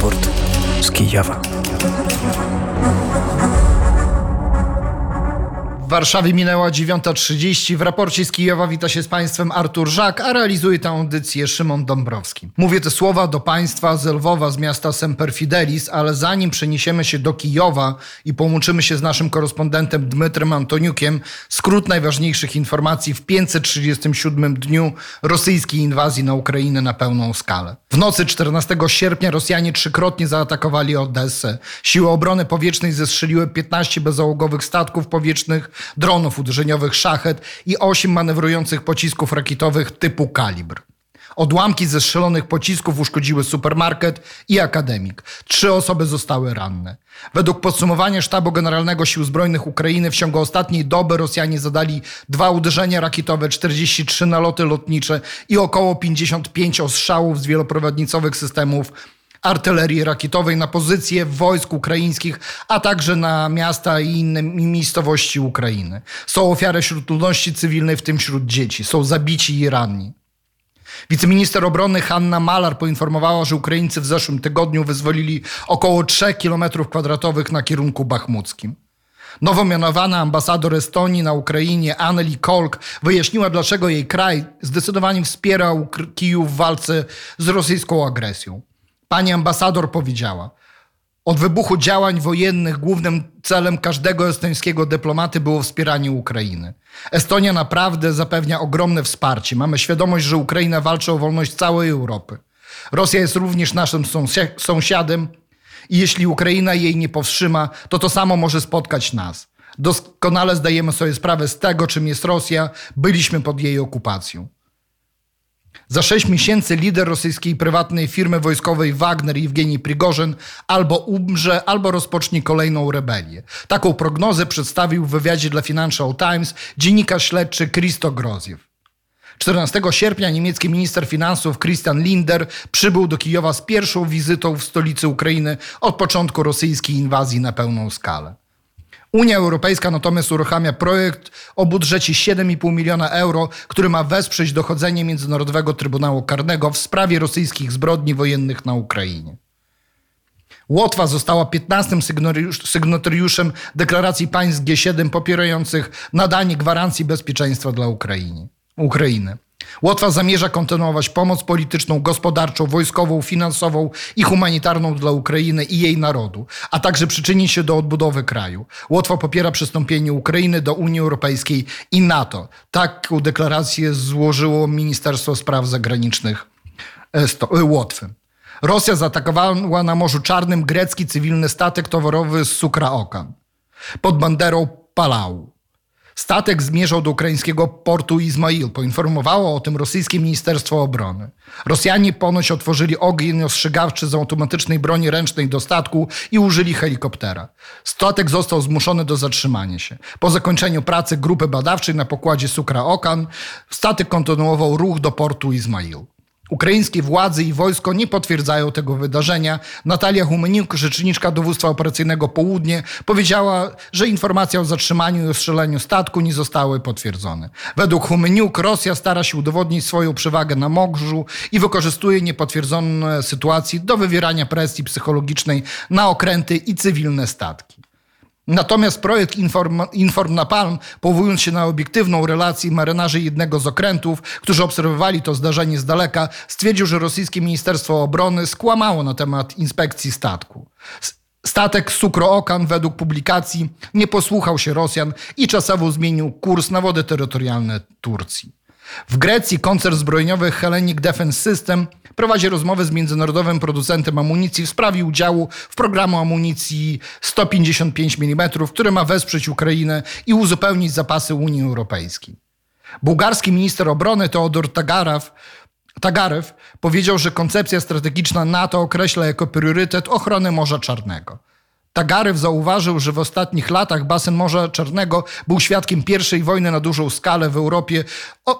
Raport z Kijowa. Warszawie minęła 9.30. W raporcie z Kijowa wita się z Państwem Artur Żak, a realizuje tę audycję Szymon Dąbrowski. Mówię te słowa do Państwa z Lwowa, z miasta Semper Fidelis, ale zanim przeniesiemy się do Kijowa i połączymy się z naszym korespondentem Dmytrem Antoniukiem, skrót najważniejszych informacji w 537 dniu rosyjskiej inwazji na Ukrainę na pełną skalę. W nocy 14 sierpnia Rosjanie trzykrotnie zaatakowali Odessę. Siły obrony powietrznej zestrzeliły 15 bezzałogowych statków powietrznych, dronów uderzeniowych Szachet i 8 manewrujących pocisków rakietowych typu Kalibr. Odłamki ze strzelonych pocisków uszkodziły supermarket i akademik. Trzy osoby zostały ranne. Według podsumowania Sztabu Generalnego Sił Zbrojnych Ukrainy w ciągu ostatniej doby Rosjanie zadali dwa uderzenia rakietowe, 43 naloty lotnicze i około 55 ostrzałów z wieloprowadnicowych systemów artylerii rakietowej na pozycje wojsk ukraińskich, a także na miasta i inne miejscowości Ukrainy. Są ofiary wśród ludności cywilnej, w tym wśród dzieci. Są zabici i ranni. Wiceminister obrony Hanna Malar poinformowała, że Ukraińcy w zeszłym tygodniu wyzwolili około 3 km kwadratowych na kierunku bachmuckim. Nowo mianowana ambasador Estonii na Ukrainie Anneli Kolk wyjaśniła, dlaczego jej kraj zdecydowanie wspierał Kijów w walce z rosyjską agresją. Pani ambasador powiedziała: Od wybuchu działań wojennych głównym celem każdego estońskiego dyplomaty było wspieranie Ukrainy. Estonia naprawdę zapewnia ogromne wsparcie. Mamy świadomość, że Ukraina walczy o wolność całej Europy. Rosja jest również naszym sąsiadem i jeśli Ukraina jej nie powstrzyma, to to samo może spotkać nas. Doskonale zdajemy sobie sprawę z tego, czym jest Rosja. Byliśmy pod jej okupacją. Za sześć miesięcy lider rosyjskiej prywatnej firmy wojskowej Wagner, Jewgeni Prigorzyn, albo umrze, albo rozpocznie kolejną rebelię. Taką prognozę przedstawił w wywiadzie dla Financial Times dziennikarz śledczy Christo Groziew. 14 sierpnia niemiecki minister finansów Christian Linder przybył do Kijowa z pierwszą wizytą w stolicy Ukrainy od początku rosyjskiej inwazji na pełną skalę. Unia Europejska natomiast uruchamia projekt o budżecie 7,5 miliona euro, który ma wesprzeć dochodzenie Międzynarodowego Trybunału Karnego w sprawie rosyjskich zbrodni wojennych na Ukrainie. Łotwa została 15 sygnatariuszem deklaracji państw G7 popierających nadanie gwarancji bezpieczeństwa dla Ukrainy. Ukrainy. Łotwa zamierza kontynuować pomoc polityczną, gospodarczą, wojskową, finansową i humanitarną dla Ukrainy i jej narodu, a także przyczynić się do odbudowy kraju. Łotwa popiera przystąpienie Ukrainy do Unii Europejskiej i NATO. Taką deklarację złożyło Ministerstwo Spraw Zagranicznych e, Łotwy. Rosja zaatakowała na Morzu Czarnym grecki cywilny statek towarowy z Sukra Okan pod banderą Palau. Statek zmierzał do ukraińskiego portu Izmail. Poinformowało o tym rosyjskie Ministerstwo Obrony. Rosjanie ponoć otworzyli ogień ostrzegawczy z automatycznej broni ręcznej do statku i użyli helikoptera. Statek został zmuszony do zatrzymania się. Po zakończeniu pracy grupy badawczej na pokładzie Sukra Okan, statek kontynuował ruch do portu Izmail. Ukraińskie władze i wojsko nie potwierdzają tego wydarzenia. Natalia Humeniuk, rzeczniczka dowództwa operacyjnego Południe, powiedziała, że informacja o zatrzymaniu i ostrzeleniu statku nie zostały potwierdzone. Według Humeniuk Rosja stara się udowodnić swoją przewagę na morzu i wykorzystuje niepotwierdzone sytuacje do wywierania presji psychologicznej na okręty i cywilne statki. Natomiast projekt Inform, Inform Napalm, powołując się na obiektywną relację marynarzy jednego z okrętów, którzy obserwowali to zdarzenie z daleka, stwierdził, że rosyjskie Ministerstwo Obrony skłamało na temat inspekcji statku. Statek Sukro-Okan według publikacji nie posłuchał się Rosjan i czasowo zmienił kurs na wody terytorialne Turcji. W Grecji koncern zbrojeniowy Hellenic Defense System prowadzi rozmowy z międzynarodowym producentem amunicji w sprawie udziału w programu amunicji 155 mm, który ma wesprzeć Ukrainę i uzupełnić zapasy Unii Europejskiej. Bułgarski minister obrony Teodor Tagarew Tagarew powiedział, że koncepcja strategiczna NATO określa jako priorytet ochronę Morza Czarnego. Tagarew zauważył, że w ostatnich latach basen Morza Czarnego był świadkiem pierwszej wojny na dużą skalę w Europie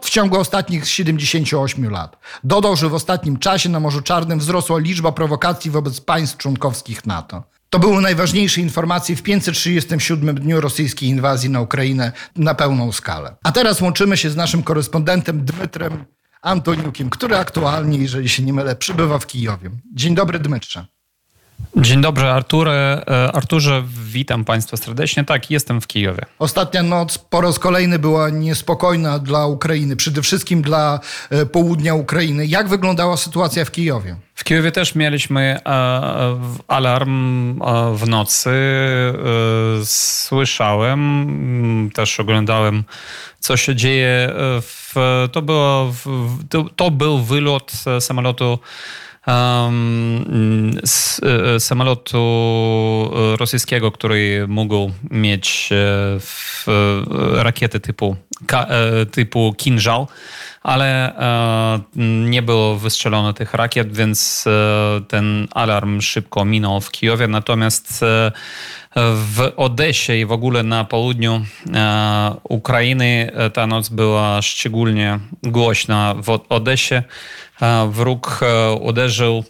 w ciągu ostatnich 78 lat. Dodał, że w ostatnim czasie na Morzu Czarnym wzrosła liczba prowokacji wobec państw członkowskich NATO. To były najważniejsze informacje w 537 dniu rosyjskiej inwazji na Ukrainę na pełną skalę. A teraz łączymy się z naszym korespondentem Dmytrem Antoniukiem, który aktualnie, jeżeli się nie mylę, przybywa w Kijowie. Dzień dobry, Dmytrze. Dzień dobry, Arturze. Arturze, witam Państwa serdecznie. Tak, jestem w Kijowie. Ostatnia noc po raz kolejny była niespokojna dla Ukrainy, przede wszystkim dla południa Ukrainy. Jak wyglądała sytuacja w Kijowie? W Kijowie też mieliśmy alarm w nocy. Słyszałem, też oglądałem, co się dzieje. W, to, było, to, to był wylot samolotu z e, samolotu e, rosyjskiego, który mógł mieć e, rakiety typu, typu Kinżal, ale nie było wystrzelone tych rakiet, więc ten alarm szybko minął w Kijowie. Natomiast w Odesie i w ogóle na południu Ukrainy ta noc była szczególnie głośna. W Odesie wróg uderzył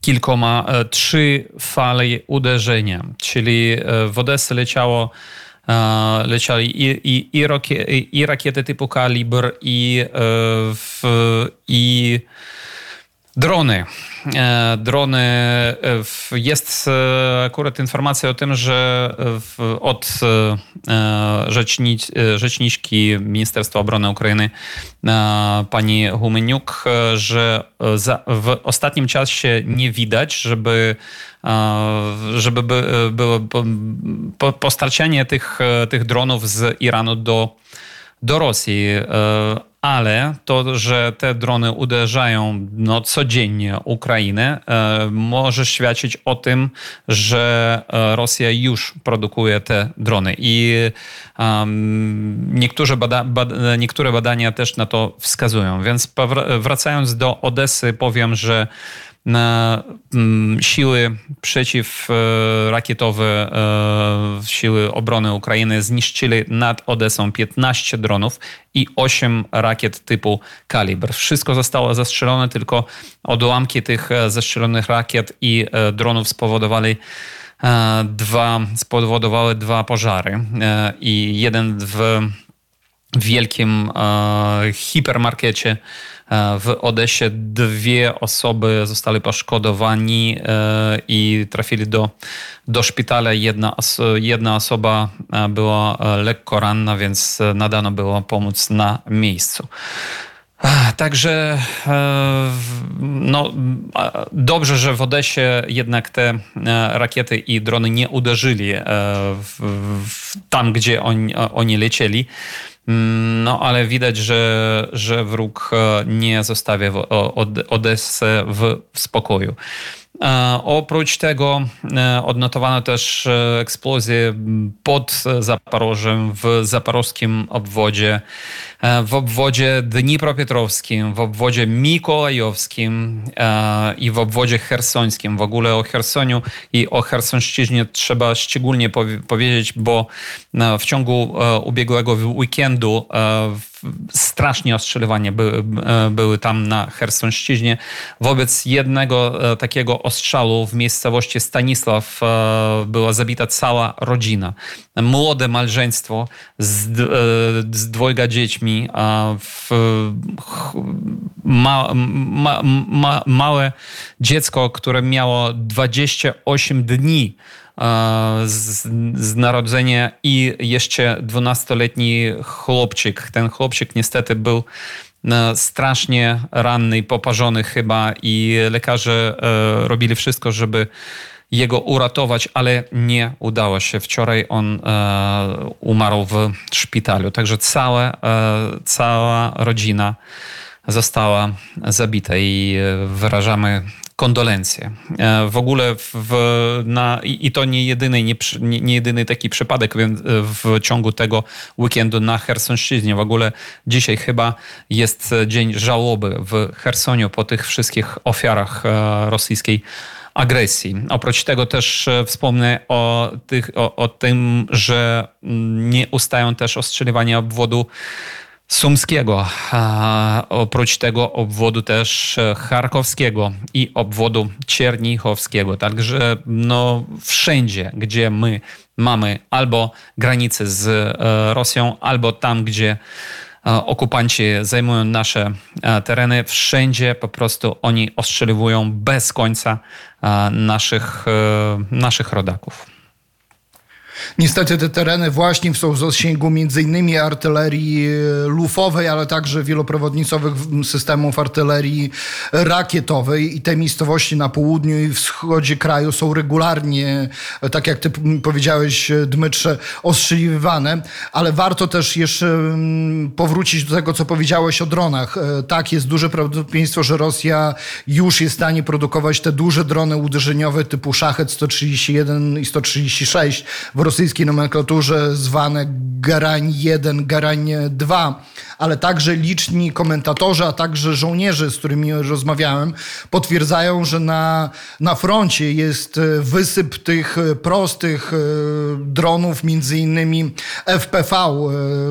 kilkoma, trzy fale uderzenia, czyli w Odessę leciało leciali i, i, i, rakiety, i rakiety typu kalibr i, w, i Drony. E, drony. E, jest e, akurat informacja o tym, że od rzeczniczki Ministerstwa Obrony Ukrainy pani Humeniuk, że w ostatnim czasie nie widać, żeby żeby było postarczanie tych, tych dronów z Iranu do, do Rosji ale to, że te drony uderzają no, codziennie Ukrainę, e, może świadczyć o tym, że e, Rosja już produkuje te drony. I niektóre, bada, niektóre badania też na to wskazują. Więc wracając do Odesy, powiem, że siły przeciwrakietowe, e, siły obrony Ukrainy zniszczyli nad Odesą 15 dronów i 8 rakiet typu Kalibr. Wszystko zostało zastrzelone, tylko odłamki tych e, zastrzelonych rakiet i e, dronów spowodowali dwa, spowodowały dwa pożary i jeden w wielkim hipermarkecie E, w Odesie dwie osoby zostały poszkodowani e, i trafili do, do szpitala. Jedna, jedna osoba e, była lekko ranna, więc nadano było pomóc na miejscu. Także no, dobrze, że w Odesie jednak te rakiety i drony nie uderzyli w, w, tam, gdzie oni, oni lecieli. Mm, no ale widać, że, że wróg e, nie zostawia Odessę w spokoju. E, oprócz tego e, odnotowano też eksplozję pod Zaporożem w zaporowskim obwodzie E, w obwodzie Dnipropetrowskim, w obwodzie Mikołajowskim e, i w obwodzie hersońskim. W ogóle o Hersoniu i o Chersonszczyźnie trzeba szczególnie powiedzieć, bo e, w ciągu ubiegłego weekendu strasznie ostrzeliwania były, były tam na Chersonszczyźnie. Wobec jednego takiego ostrzału w miejscowości Stanisław była zabita cała rodzina. Młode małżeństwo z, z dwojga dziećmi w, ma, ma, ma, małe dziecko, które miało 28 dni z, z narodzenia i jeszcze 12-letni chłopczyk. Ten chłopczyk niestety był strasznie ranny, poparzony chyba i lekarze e, robili wszystko, żeby jego uratować, ale nie udało się. Wczoraj on e, umarł w szpitalu. Także całe, e, cała rodzina została zabita i e, wyrażamy kondolencje. E, w ogóle w, na, i to nie jedyny, nie, nie, jedyny taki przypadek w ciągu tego weekendu na Chersonszczyźnie. W ogóle dzisiaj chyba jest dzień żałoby w Chersoniu po tych wszystkich ofiarach e, rosyjskiej agresji. Oprócz tego też e, wspomnę o, tych, o, o tym, że mm, nie ustają też ostrzeliwania obwodu Sumskiego, a oprócz tego obwodu też e, Charkowskiego i obwodu Czernichowskiego. Także no, wszędzie, gdzie my mamy albo granicę z e, Rosją, albo tam, gdzie okupanci zajmują nasze tereny, wszędzie po prostu oni ostrzeliwują bez końca naszych, naszych rodaków. Niestety te tereny właśnie są w zasięgu m.in. artylerii e, lufowej, ale także wieloprowodnicowych systemów artylerii rakietowej i te miejscowości na południu i wschodzie kraju są regularnie, e, tak jak ty powiedziałeś e, Dmytrze, ostrzeliwane, ale warto też jeszcze mm, powrócić do tego, co powiedziałeś o dronach. Tak, jest duże prawdopodobieństwo, że Rosja już jest w stanie produkować te duże drony uderzeniowe typu Szachet 131 i 136 w rosyjskiej nomenklaturze zwane Garań 1, Garań 2, ale także liczni komentatorzy, a także żołnierze, z którymi rozmawiałem, potwierdzają, że na, na froncie jest e, wysyp tych e, prostych e, dronów, między innymi FPV,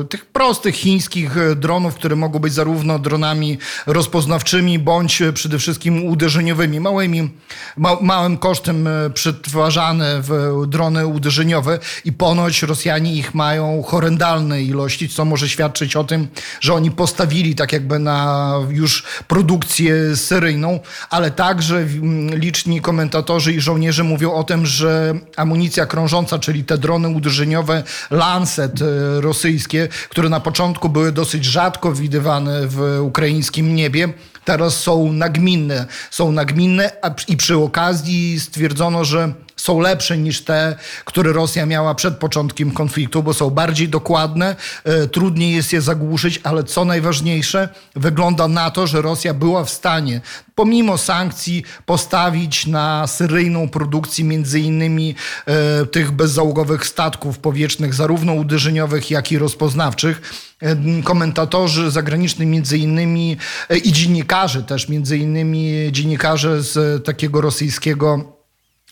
tych prostych chińskich dronów, które mogą być zarówno dronami rozpoznawczymi, bądź przede wszystkim uderzeniowymi, małymi, ma, małym kosztem przetwarzane w drony uderzeniowe i ponoć Rosjanie ich mają horrendalne ilości, co może świadczyć o tym, że oni postawili tak jakby na już produkcję seryjną, ale także liczni komentatorzy i żołnierze mówią o tym, że amunicja krążąca, czyli te drony uderzeniowe Lancet e, rosyjskie, które na początku były dosyć rzadko widywane w ukraińskim niebie, teraz są nagminne. Są nagminne i przy okazji stwierdzono, że są lepsze niż te, które Rosja miała przed początkiem konfliktu, bo są bardziej dokładne, e, trudniej jest je zagłuszyć, ale co najważniejsze, wygląda na to, że Rosja była w stanie pomimo sankcji postawić na seryjną produkcję między innymi e, tych bezzałogowych statków powietrznych, zarówno uderzeniowych, jak i rozpoznawczych. E, komentatorzy zagraniczni między innymi i dziennikarze też, między innymi dziennikarze z takiego rosyjskiego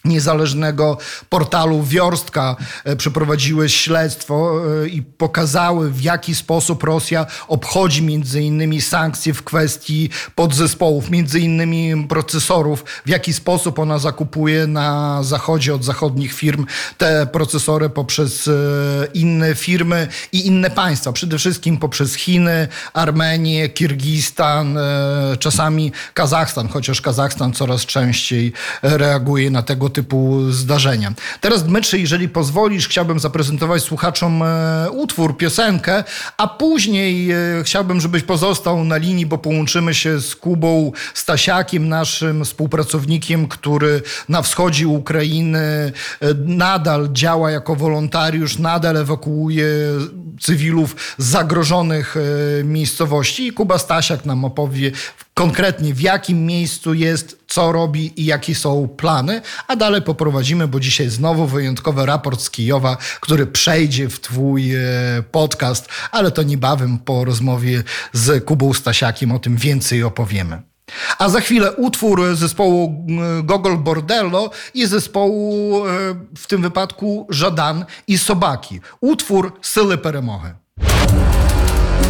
niezależnego portalu Wiorstka e, przeprowadziły śledztwo e, i pokazały w jaki sposób Rosja obchodzi między innymi sankcje w kwestii podzespołów, między innymi procesorów, w jaki sposób ona zakupuje na zachodzie od zachodnich firm te procesory poprzez e, inne firmy i inne państwa, przede wszystkim poprzez Chiny, Armenię, Kirgistan, czasami Kazachstan, chociaż Kazachstan coraz częściej reaguje na tego typu zdarzenia. Teraz Dmytrzy, jeżeli pozwolisz, chciałbym zaprezentować słuchaczom e, utwór, piosenkę, a później e, chciałbym, żebyś pozostał na linii, bo połączymy się z Kubą Stasiakiem, naszym współpracownikiem, który na wschodzie Ukrainy e, nadal działa jako wolontariusz, nadal ewakuuje cywilów z zagrożonych miejscowości. I Kuba Stasiak nam opowie konkretnie w jakim miejscu jest, co robi i jakie są plany, a dalej poprowadzimy, bo dzisiaj znowu wyjątkowy raport z Kijowa, który przejdzie w Twój e, podcast, ale to niebawem po rozmowie z Kubą Stasiakiem o tym więcej opowiemy. A za chwilę utwór zespołu e, Gogol Bordello i zespołu e, w tym wypadku Żadan i Sobaki. Utwór Syly Peremochy.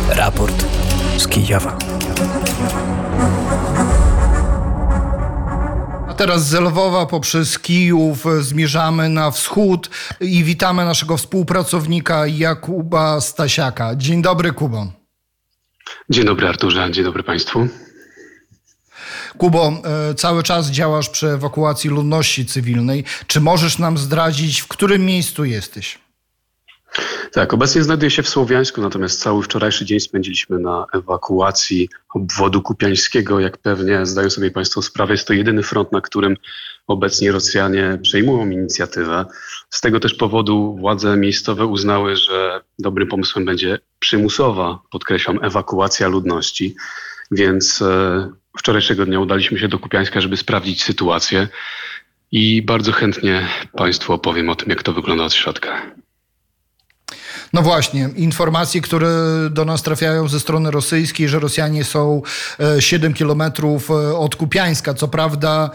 Raport z Kijowa. Teraz z Lwowa poprzez Kijów zmierzamy na wschód i witamy naszego współpracownika Jakuba Stasiaka. Dzień dobry, Kubo. Dzień dobry, Arturze. Dzień dobry Państwu. Kubo, e, cały czas działasz przy ewakuacji ludności cywilnej. Czy możesz nam zdradzić, w którym miejscu jesteś? Tak, obecnie znajduję się w Słowiańsku, natomiast cały wczorajszy dzień spędziliśmy na ewakuacji obwodu kupiańskiego. Jak pewnie zdają sobie Państwo sprawę, jest to jedyny front, na którym obecnie Rosjanie przejmują inicjatywę. Z tego też powodu władze miejscowe uznały, że dobrym pomysłem będzie przymusowa, podkreślam, ewakuacja ludności. Więc e, wczorajszego dnia udaliśmy się do Kupiańska, żeby sprawdzić sytuację i bardzo chętnie Państwu opowiem o tym, jak to wygląda od środka. No właśnie, informacje, które do nas trafiają ze strony rosyjskiej, że Rosjanie są 7 e, kilometrów e, od Kupiańska. Co prawda,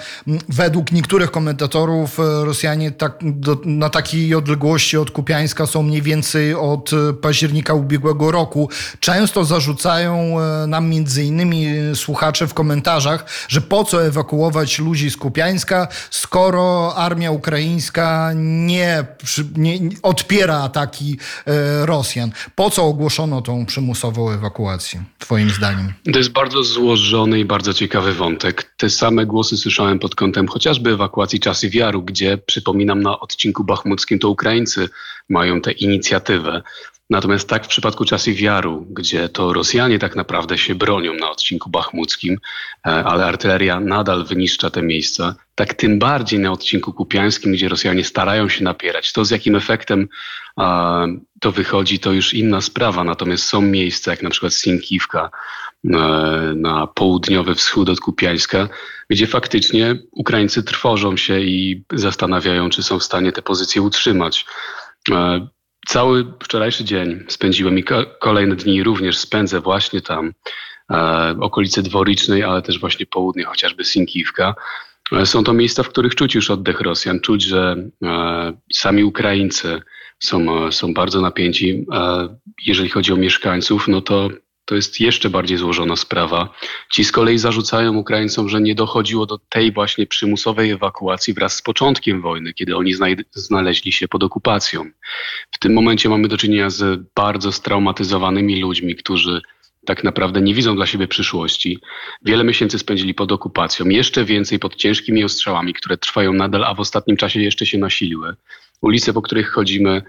według niektórych komentatorów, e, Rosjanie tak, do, na takiej odległości od Kupiańska są mniej więcej od października ubiegłego roku. Często zarzucają nam między innymi słuchacze w komentarzach, że po co ewakuować ludzi z Kupiańska, skoro armia ukraińska nie, nie odpiera ataki Rosjan. Po co ogłoszono tą przymusową ewakuację, Twoim zdaniem? To jest bardzo złożony i bardzo ciekawy wątek. Te same głosy słyszałem pod kątem chociażby ewakuacji Czasy Wiaru, gdzie przypominam na odcinku bachmuckim to Ukraińcy mają tę inicjatywę. Natomiast tak w przypadku Czasy Wiaru, gdzie to Rosjanie tak naprawdę się bronią na odcinku bachmuckim, e, ale artyleria nadal wyniszcza te miejsca, tak tym bardziej na odcinku kupiańskim, gdzie Rosjanie starają się napierać. To z jakim efektem to wychodzi, to już inna sprawa. Natomiast są miejsca, jak na przykład Sinkiwka, e, na południowy wschód od Kupiańska, gdzie faktycznie Ukraińcy trwożą się i zastanawiają, czy są w stanie te pozycje utrzymać. Cały wczorajszy dzień spędziłem i kolejne dni również spędzę właśnie tam, e, okolicy Dworicznej, ale też właśnie południe, chociażby Sinkiwka. E, są to miejsca, w których czuć już oddech Rosjan, czuć, że e, sami Ukraińcy są, e, są bardzo napięci. E, jeżeli chodzi o mieszkańców, no to to jest jeszcze bardziej złożona sprawa. Ci z kolei zarzucają Ukraińcom, że nie dochodziło do tej właśnie przymusowej ewakuacji wraz z początkiem wojny, kiedy oni znaleźli się pod okupacją. W tym momencie mamy do czynienia z bardzo straumatyzowanymi ludźmi, którzy tak naprawdę nie widzą dla siebie przyszłości. Wiele miesięcy spędzili pod okupacją, jeszcze więcej pod ciężkimi ostrzałami, które trwają nadal, a w ostatnim czasie jeszcze się nasiliły. Ulice, po których chodzimy,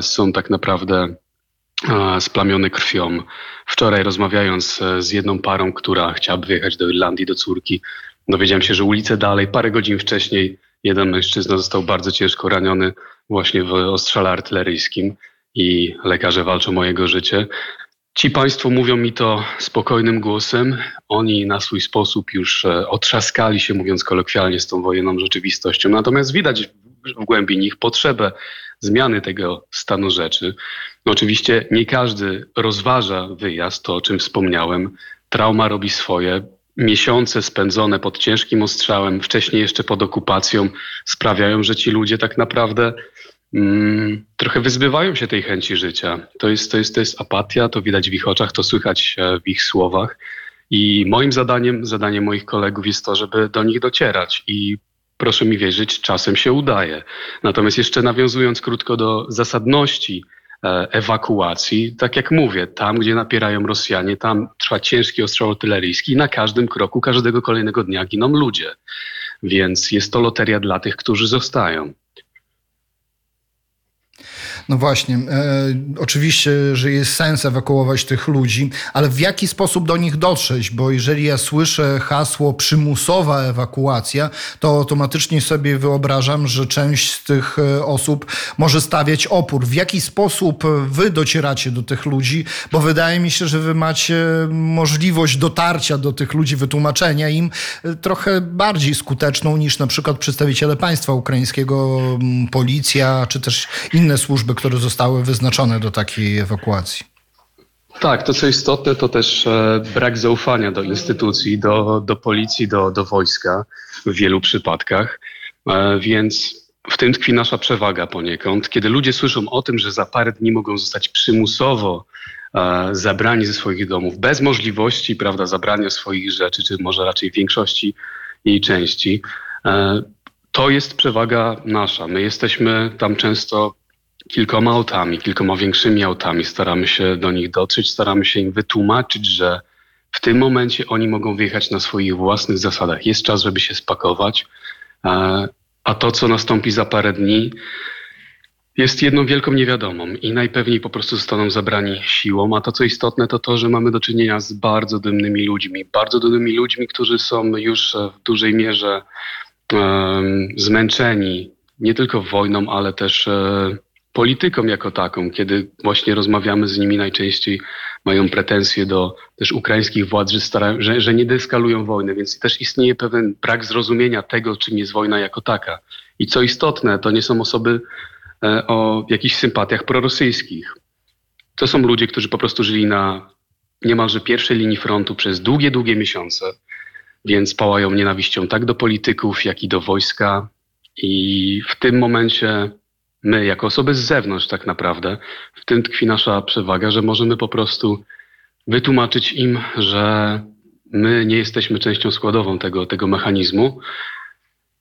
są tak naprawdę splamione krwią. Wczoraj rozmawiając e, z jedną parą, która chciałaby wyjechać do Irlandii do córki, dowiedziałem się, że ulicę dalej, parę godzin wcześniej, jeden mężczyzna został bardzo ciężko raniony właśnie w ostrzale artyleryjskim i lekarze walczą o jego życie. Ci państwo mówią mi to spokojnym głosem. Oni na swój sposób już e, otrzaskali się, mówiąc kolokwialnie, z tą wojenną rzeczywistością. Natomiast widać w głębi nich potrzebę zmiany tego stanu rzeczy. No oczywiście nie każdy rozważa wyjazd, to o czym wspomniałem. Trauma robi swoje. Miesiące spędzone pod ciężkim ostrzałem, wcześniej jeszcze pod okupacją, sprawiają, że ci ludzie tak naprawdę mm, trochę wyzbywają się tej chęci życia. To jest, to, jest, to jest apatia, to widać w ich oczach, to słychać e, w ich słowach. I moim zadaniem, zadaniem moich kolegów jest to, żeby do nich docierać i proszę mi wierzyć, czasem się udaje. Natomiast jeszcze nawiązując krótko do zasadności e, ewakuacji, tak jak mówię, tam gdzie napierają Rosjanie, tam trwa ciężki ostrzał artyleryjski i na każdym kroku, każdego kolejnego dnia giną ludzie. Więc jest to loteria dla tych, którzy zostają. No właśnie, e, oczywiście, że jest sens ewakuować tych ludzi, ale w jaki sposób do nich dotrzeć? Bo jeżeli ja słyszę hasło przymusowa ewakuacja, to automatycznie sobie wyobrażam, że część z tych e, osób może stawiać opór. W jaki sposób wy docieracie do tych ludzi? Bo wydaje mi się, że wy macie możliwość dotarcia do tych ludzi, wytłumaczenia im e, trochę bardziej skuteczną niż na przykład przedstawiciele państwa ukraińskiego, policja, czy też inne służby, które zostały wyznaczone do takiej ewakuacji. Tak, to co istotne, to też e, brak zaufania do instytucji, do, do policji, do, do wojska w wielu przypadkach. E, więc w tym tkwi nasza przewaga poniekąd. Kiedy ludzie słyszą o tym, że za parę dni mogą zostać przymusowo e, zabrani ze swoich domów, bez możliwości prawda, zabrania swoich rzeczy, czy może raczej większości jej części, to jest przewaga nasza. My jesteśmy tam często kilkoma autami, kilkoma większymi autami. Staramy się do nich dotrzeć, staramy się im wytłumaczyć, że w tym momencie oni mogą wyjechać na swoich własnych zasadach. Jest czas, żeby się spakować, e, a to, co nastąpi za parę dni, jest jedną wielką niewiadomą i najpewniej po prostu zostaną zabrani siłą, a to co istotne to to, że mamy do czynienia z bardzo dumnymi ludźmi, bardzo dumnymi ludźmi, którzy są już w dużej mierze um, zmęczeni nie tylko wojną, ale też um, polityką jako taką, kiedy właśnie rozmawiamy z nimi najczęściej mają pretensje do też ukraińskich władz, że, starają, że, że nie deskalują wojny, więc też istnieje pewien brak zrozumienia tego, czym jest wojna jako taka. I co istotne, to nie są osoby e, o jakichś sympatiach prorosyjskich. To są ludzie, którzy po prostu żyli na niemalże pierwszej linii frontu przez długie, długie miesiące, więc pałają nienawiścią tak do polityków, jak i do wojska. I w tym momencie my, jako osoby z zewnątrz, tak naprawdę, w tym tkwi nasza przewaga, że możemy po prostu wytłumaczyć im, że my nie jesteśmy częścią składową tego, tego mechanizmu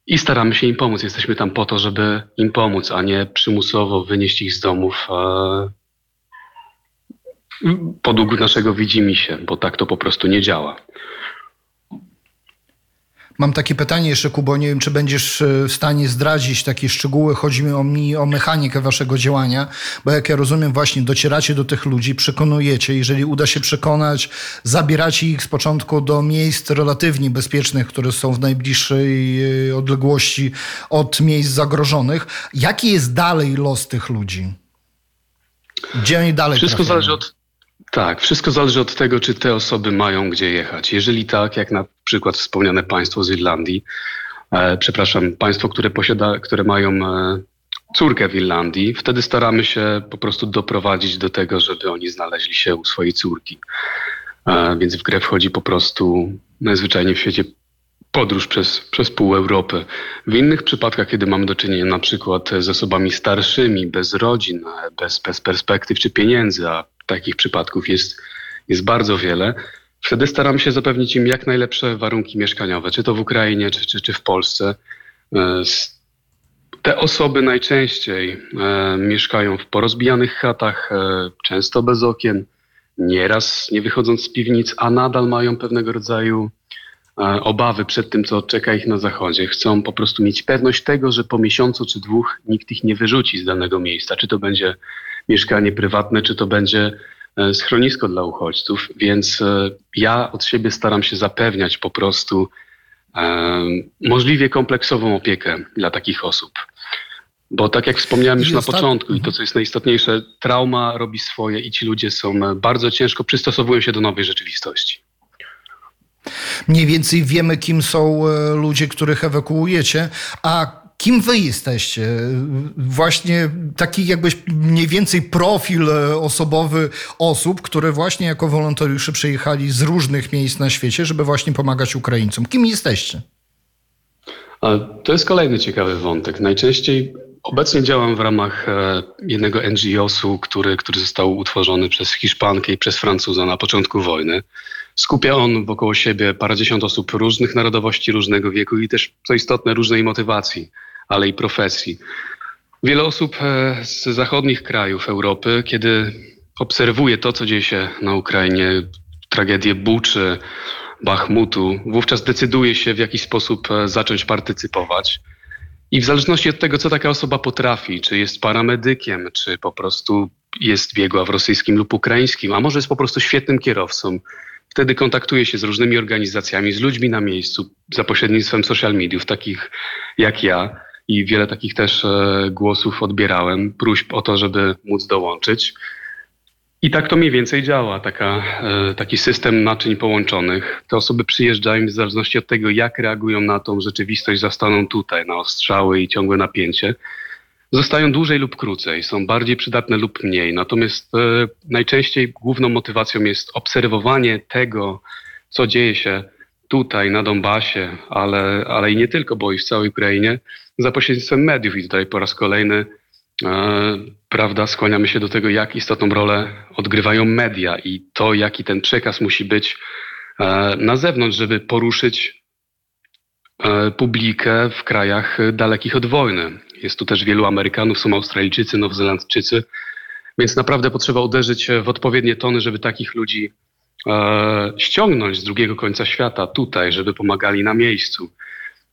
i staramy się im pomóc. Jesteśmy tam po to, żeby im pomóc, a nie przymusowo wynieść ich z domów, podług naszego widzimisię, bo tak to po prostu nie działa. Mam takie pytanie jeszcze, Kubo, nie wiem, czy będziesz e, w stanie zdradzić takie szczegóły. Chodzi mi o, mi o mechanikę waszego działania, bo jak ja rozumiem, właśnie docieracie do tych ludzi, przekonujecie. Jeżeli uda się przekonać, zabieracie ich z początku do miejsc relatywnie bezpiecznych, które są w najbliższej e, odległości od miejsc zagrożonych. Jaki jest dalej los tych ludzi? Gdzie oni dalej Wszystko trafiają? zależy od tak, wszystko zależy od tego, czy te osoby mają gdzie jechać. Jeżeli tak, jak na przykład wspomniane państwo z Irlandii, e, przepraszam, państwo, które posiada, które mają e, córkę w Irlandii, wtedy staramy się po prostu doprowadzić do tego, żeby oni znaleźli się u swojej córki. E, więc w grę wchodzi po prostu najzwyczajniej w świecie podróż przez, przez pół Europy. W innych przypadkach, kiedy mamy do czynienia na przykład z osobami starszymi, bez rodzin, bez, bez perspektyw czy pieniędzy, a takich przypadków jest, jest bardzo wiele, wtedy staramy się zapewnić im jak najlepsze warunki mieszkaniowe, czy to w Ukrainie, czy, czy, czy w Polsce. E, te osoby najczęściej e, mieszkają w porozbijanych chatach, e, często bez okien, nieraz nie wychodząc z piwnic, a nadal mają pewnego rodzaju obawy przed tym, co czeka ich na zachodzie. Chcą po prostu mieć pewność tego, że po miesiącu czy dwóch nikt ich nie wyrzuci z danego miejsca. Czy to będzie mieszkanie prywatne, czy to będzie schronisko dla uchodźców. Więc e, ja od siebie staram się zapewniać po prostu możliwie kompleksową opiekę dla takich osób. Bo tak jak wspomniałem już na początku i to, co jest najistotniejsze, trauma robi swoje i ci ludzie są bardzo ciężko przystosowują się do nowej rzeczywistości. Mniej więcej wiemy, kim są e, ludzie, których ewakuujecie, a Kim wy jesteście? Właśnie taki jakbyś mniej więcej profil e, osobowy osób, które właśnie jako wolontariusze przyjechali z różnych miejsc na świecie, żeby właśnie pomagać Ukraińcom. Kim jesteście? To jest kolejny ciekawy wątek. Najczęściej obecnie działam w ramach e, jednego NGO-su, który, który został utworzony przez Hiszpankę i przez Francuza na początku wojny. Skupia on wokół siebie parędziesiąt osób różnych narodowości, różnego wieku i też, co istotne, różnej motywacji, ale i profesji. Wiele osób e, z zachodnich krajów Europy, kiedy obserwuje to, co dzieje się na Ukrainie, tragedię Buczy, Bachmutu, wówczas decyduje się, w jaki sposób e, zacząć partycypować. I w zależności od tego, co taka osoba potrafi, czy jest paramedykiem, czy po prostu jest biegła w rosyjskim lub ukraińskim, a może jest po prostu świetnym kierowcą, Wtedy kontaktuję się z różnymi organizacjami, z ludźmi na miejscu za pośrednictwem social mediów, takich jak ja. I wiele takich też e, głosów odbierałem, próśb o to, żeby móc dołączyć. I tak to mniej więcej działa, taka, e, taki system naczyń połączonych. Te osoby przyjeżdżają w zależności od tego, jak reagują na tą rzeczywistość, zastaną tutaj, na ostrzały i ciągłe napięcie zostają dłużej lub krócej, są bardziej przydatne lub mniej. Natomiast e, najczęściej główną motywacją jest obserwowanie tego, co dzieje się tutaj na Donbasie, ale, ale i nie tylko, bo i w całej Ukrainie, za pośrednictwem mediów. I tutaj po raz kolejny e, prawda, skłaniamy się do tego, jak istotną rolę odgrywają media i to, jaki ten przekaz musi być e, na zewnątrz, żeby poruszyć e, publikę w krajach dalekich od wojny. Jest tu też wielu Amerykanów, są Australijczycy, Nowozelandczycy, więc naprawdę potrzeba uderzyć w odpowiednie tony, żeby takich ludzi ściągnąć z drugiego końca świata tutaj, żeby pomagali na miejscu.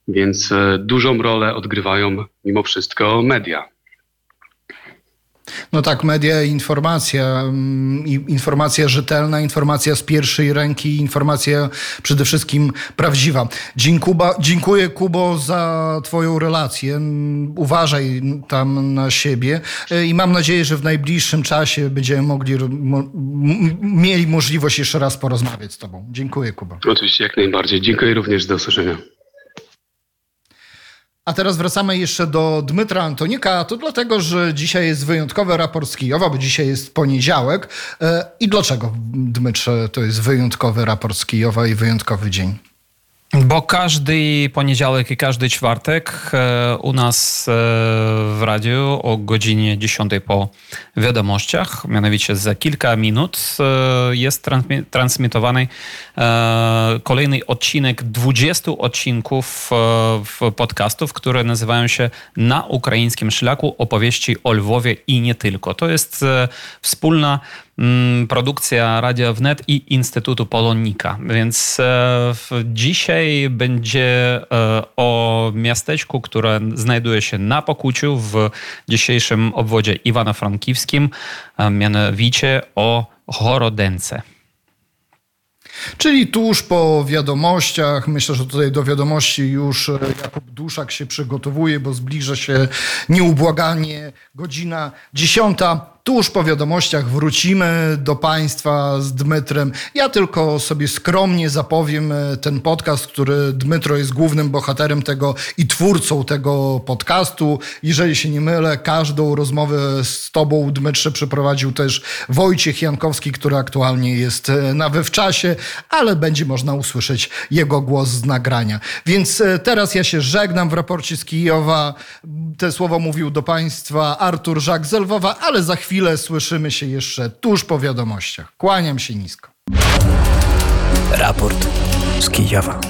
Więc e, dużą rolę odgrywają mimo wszystko media. No tak, media, informacja, mm, informacja rzetelna, informacja z pierwszej ręki, informacja przede wszystkim prawdziwa. Dziękuba, dziękuję Kubo za Twoją relację. Uważaj tam na siebie e, i mam nadzieję, że w najbliższym czasie będziemy mogli, mo, mieli możliwość jeszcze raz porozmawiać z Tobą. Dziękuję, Kuba. Oczywiście, jak najbardziej. Dziękuję również do usłyszenia. A teraz wracamy jeszcze do Dmytra Antonika, to dlatego, że dzisiaj jest wyjątkowy raport z Kijowa, bo dzisiaj jest poniedziałek. E, I dlaczego, Dmytrze, to jest wyjątkowy raport z Kijowa i wyjątkowy dzień? Bo każdy poniedziałek i każdy czwartek e, u nas e, w radiu o godzinie 10 po wiadomościach, mianowicie za kilka minut e, jest transmitowany kolejny odcinek 20 odcinków podcastów, które nazywają się Na ukraińskim szlaku opowieści o Lwowie i nie tylko. To jest wspólna produkcja Radia Wnet i Instytutu Polonika. Więc e, dzisiaj będzie e, o miasteczku, które znajduje się na Pokuciu w dzisiejszym obwodzie Iwano-Frankivskim, mianowicie o Chorodence. Czyli tuż po wiadomościach, myślę, że tutaj do wiadomości już Jakub Duszak się przygotowuje, bo zbliża się nieubłaganie godzina dziesiąta. Tuż po wiadomościach wrócimy do Państwa z Dmytrem. Ja tylko sobie skromnie zapowiem e, ten podcast, który Dmytro jest głównym bohaterem tego i twórcą tego podcastu. Jeżeli się nie mylę, każdą rozmowę z Tobą, Dmytrze, przeprowadził też Wojciech Jankowski, który aktualnie jest e, na wywczasie, ale będzie można usłyszeć jego głos z nagrania. Więc e, teraz ja się żegnam w raporcie z Kijowa. Te słowa mówił do Państwa Artur Żak z Lwowa, ale za chwilę chwilę słyszymy się jeszcze tuż po wiadomościach. Kłaniam się nisko. Raport z Kijowa.